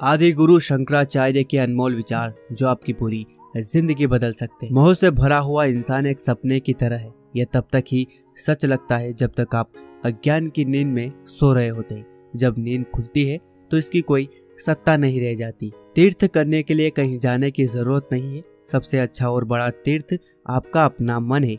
आदि गुरु शंकराचार्य के अनमोल विचार जो आपकी पूरी ज़िंदगी बदल सकते हैं। मोह से भरा हुआ इंसान एक सपने की तरह है। यह तब तक ही सच लगता है जब तक आप अज्ञान की नींद में सो रहे होते हैं। जब नींद खुलती है तो इसकी कोई सत्ता नहीं रह जाती। तीर्थ करने के लिए कहीं जाने की ज़रूरत नहीं है। सबसे अच्छा और बड़ा तीर्थ आपका अपना मन है,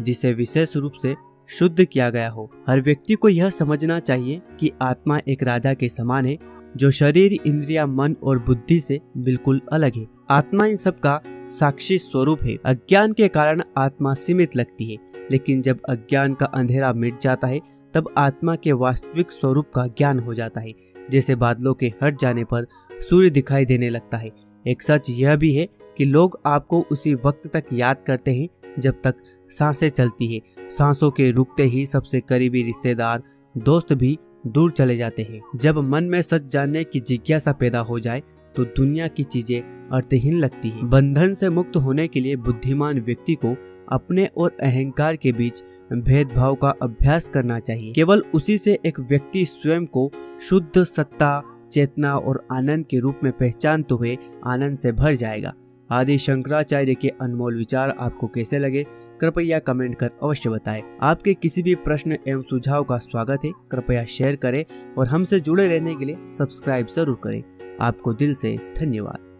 जिसे विशेष रूप से शुद्ध किया गया हो। हर व्यक्ति को यह समझना चाहिए कि आत्मा एक राजा के समान है जो शरीर, इंद्रिया, मन और बुद्धि से बिल्कुल अलग है। आत्मा इन सब का साक्षी स्वरूप है। अज्ञान के कारण आत्मा सीमित लगती है, लेकिन जब अज्ञान का अंधेरा मिट जाता है, तब आत्मा के वास्तविक स्वरूप का ज्ञान हो जाता है, जैसे बादलों के हट जाने पर सूर्य दिखाई देने लगता है। एक सच यह भी है कि लोग आपको उसी वक्त तक याद करते हैं, जब तक साँसें चलती है। सांसों के रुकते ही सबसे करीबी रिश्तेदार, दोस्त भी दूर चले जाते हैं। जब मन में सच जानने की जिज्ञासा पैदा हो जाए तो दुनिया की चीज़ें अर्थहीन लगती हैं। बंधन से मुक्त होने के लिए बुद्धिमान व्यक्ति को अपने और अहंकार के बीच भेदभाव का अभ्यास करना चाहिए। केवल उसी से एक व्यक्ति स्वयं को शुद्ध सत्ता, चेतना और आनंद के रूप में पहचानते हुए, आनंद से भर जाएगा। आदि शंकराचार्य के अनमोल विचार आपको कैसे लगे? कृपया कमेंट कर अवश्य बताएँ। आपके किसी भी प्रश्न एवं सुझाव का स्वागत है। कृपया शेयर करें और हमसे जुड़े रहने के लिए सब्सक्राइब ज़रूर करें। आपको दिल से धन्यवाद।